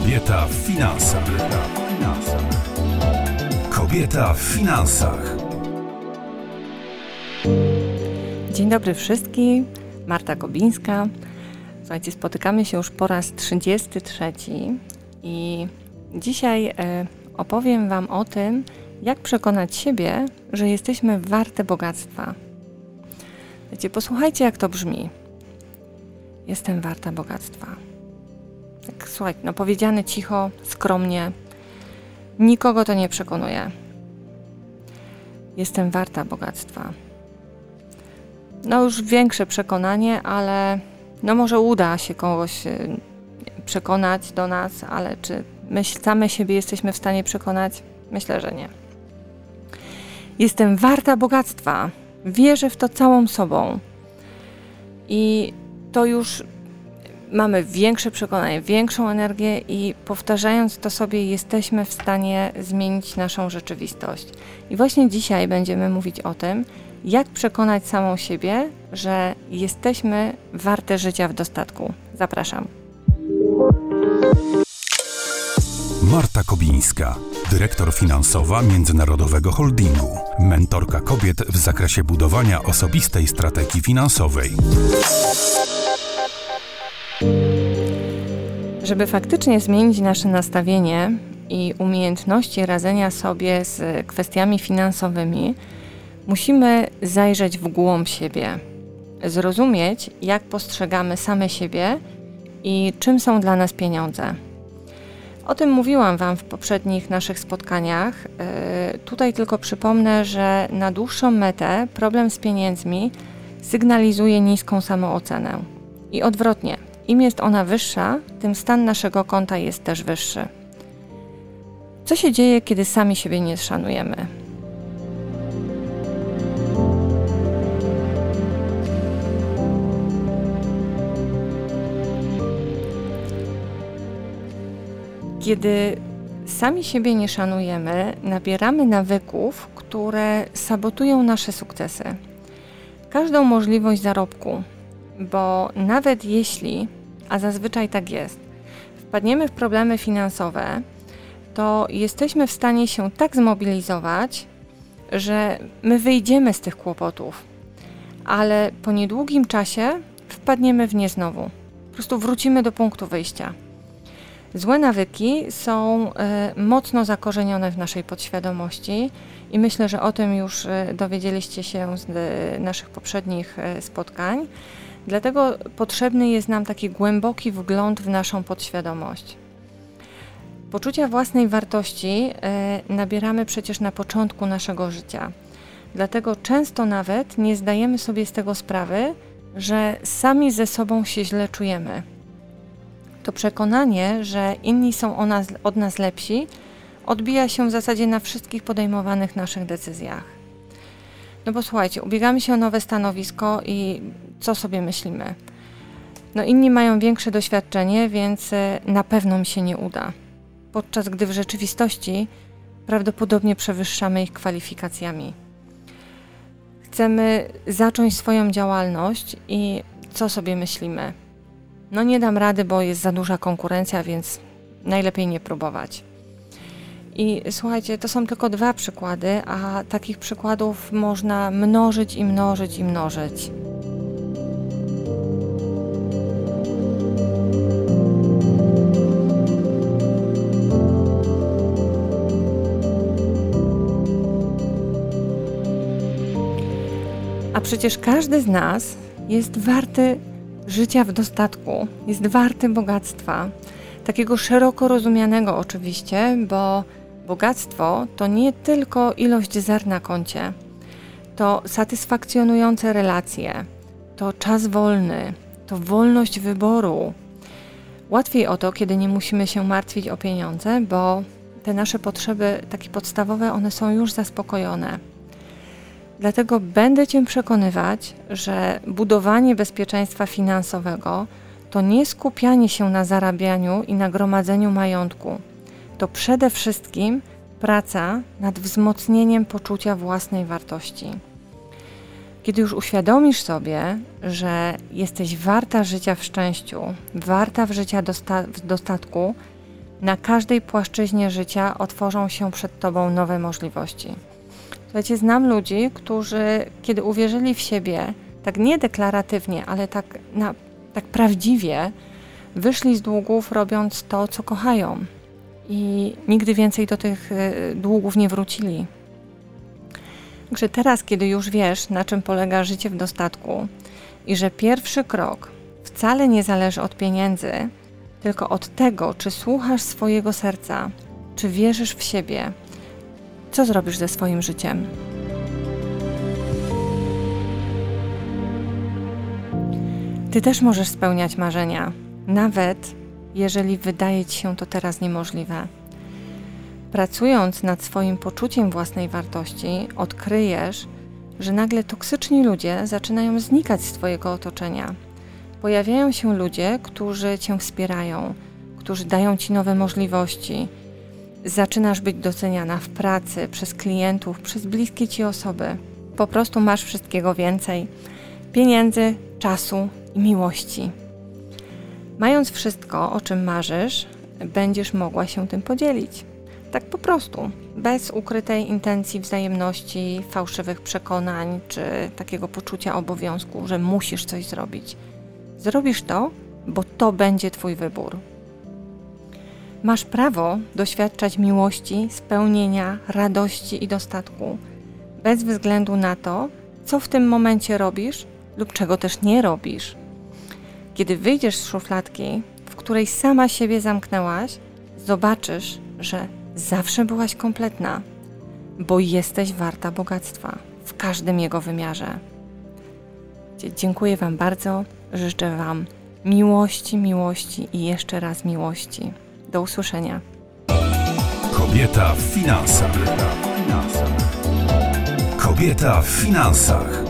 Kobieta w finansach. Kobieta w finansach. Dzień dobry wszystkim. Marta Kobińska. Słuchajcie, spotykamy się już po raz 33 i dzisiaj e, opowiem Wam o tym, jak przekonać siebie, że jesteśmy warte bogactwa. Wiecie, posłuchajcie, jak to brzmi. Jestem warta bogactwa. Tak, słuchaj, no powiedziane cicho, skromnie. Nikogo to nie przekonuje. Jestem warta bogactwa. No już większe przekonanie, ale no może uda się kogoś y, przekonać do nas, ale czy my same siebie jesteśmy w stanie przekonać? Myślę, że nie. Jestem warta bogactwa. Wierzę w to całą sobą. I to już mamy większe przekonanie, większą energię i powtarzając to sobie, jesteśmy w stanie zmienić naszą rzeczywistość. I właśnie dzisiaj będziemy mówić o tym, jak przekonać samą siebie, że jesteśmy warte życia w dostatku. Zapraszam. Marta Kobińska, dyrektor finansowa Międzynarodowego Holdingu, mentorka kobiet w zakresie budowania osobistej strategii finansowej. Żeby faktycznie zmienić nasze nastawienie i umiejętności radzenia sobie z kwestiami finansowymi, musimy zajrzeć w głąb siebie, zrozumieć, jak postrzegamy same siebie i czym są dla nas pieniądze. O tym mówiłam Wam w poprzednich naszych spotkaniach. Yy, tutaj tylko przypomnę, że na dłuższą metę problem z pieniędzmi sygnalizuje niską samoocenę. I odwrotnie, im jest ona wyższa, tym stan naszego konta jest też wyższy. Co się dzieje, kiedy sami siebie nie szanujemy? Kiedy sami siebie nie szanujemy, nabieramy nawyków, które sabotują nasze sukcesy. Każdą możliwość zarobku, bo nawet jeśli, a zazwyczaj tak jest, wpadniemy w problemy finansowe, to jesteśmy w stanie się tak zmobilizować, że my wyjdziemy z tych kłopotów, ale po niedługim czasie wpadniemy w nie znowu. Po prostu wrócimy do punktu wyjścia. Złe nawyki są y, mocno zakorzenione w naszej podświadomości i myślę, że o tym już y, dowiedzieliście się z y, naszych poprzednich spotkań. Dlatego potrzebny jest nam taki głęboki wgląd w naszą podświadomość. Poczucia własnej wartości nabieramy przecież na początku naszego życia. Dlatego często nawet nie zdajemy sobie z tego sprawy, że sami ze sobą się źle czujemy to przekonanie, że inni są nas, od nas lepsi, odbija się w zasadzie na wszystkich podejmowanych naszych decyzjach. No bo słuchajcie, ubiegamy się o nowe stanowisko i co sobie myślimy? No inni mają większe doświadczenie, więc e, na pewno mi się nie uda. Podczas gdy w rzeczywistości prawdopodobnie przewyższamy ich kwalifikacjami. Chcemy zacząć swoją działalność i co sobie myślimy? no nie dam rady, bo jest za duża konkurencja, więc najlepiej nie próbować. I słuchajcie, to są tylko dwa przykłady, a takich przykładów można mnożyć i mnożyć i mnożyć. A przecież każdy z nas jest warty życia w dostatku, jest warty bogactwa. Takiego szeroko rozumianego oczywiście, bo bogactwo to nie tylko ilość zer na koncie, to satysfakcjonujące relacje, to czas wolny, to wolność wyboru. Łatwiej o to, kiedy nie musimy się martwić o pieniądze, bo te nasze potrzeby takie podstawowe, one są już zaspokojone. Dlatego będę Cię przekonywać, że budowanie bezpieczeństwa finansowego to nie skupianie się na zarabianiu i nagromadzeniu majątku. To przede wszystkim praca nad wzmocnieniem poczucia własnej wartości. Kiedy już uświadomisz sobie, że jesteś warta życia w szczęściu, warta w życia dosta w dostatku, Na każdej płaszczyźnie życia otworzą się przed Tobą nowe możliwości. Słuchajcie, znam ludzi, którzy, kiedy uwierzyli w siebie, tak nie deklaratywnie, ale tak, na, tak prawdziwie, wyszli z długów robiąc to, co kochają. I nigdy więcej do tych y, długów nie wrócili. Także teraz, kiedy już wiesz, na czym polega życie w dostatku i że pierwszy krok wcale nie zależy od pieniędzy, tylko od tego, czy słuchasz swojego serca, czy wierzysz w siebie, co zrobisz ze swoim życiem. Ty też możesz spełniać marzenia, nawet jeżeli wydaje ci się to teraz niemożliwe. Pracując nad swoim poczuciem własnej wartości, odkryjesz, że nagle toksyczni ludzie zaczynają znikać z Twojego otoczenia. Pojawiają się ludzie, którzy Cię wspierają, którzy dają Ci nowe możliwości. Zaczynasz być doceniana w pracy, przez klientów, przez bliskie Ci osoby. Po prostu masz wszystkiego więcej: pieniędzy, czasu i miłości. Mając wszystko, o czym marzysz, będziesz mogła się tym podzielić. Tak po prostu, bez ukrytej intencji wzajemności, fałszywych przekonań czy takiego poczucia obowiązku, że musisz coś zrobić. Zrobisz to, bo to będzie Twój wybór. Masz prawo doświadczać miłości, spełnienia, radości i dostatku, bez względu na to, co w tym momencie robisz lub czego też nie robisz. Kiedy wyjdziesz z szufladki, w której sama siebie zamknęłaś, zobaczysz, że zawsze byłaś kompletna, bo jesteś warta bogactwa w każdym jego wymiarze. Dziękuję Wam bardzo, życzę Wam miłości, miłości i jeszcze raz miłości. Do usłyszenia. Kobieta w finansach. Kobieta w finansach.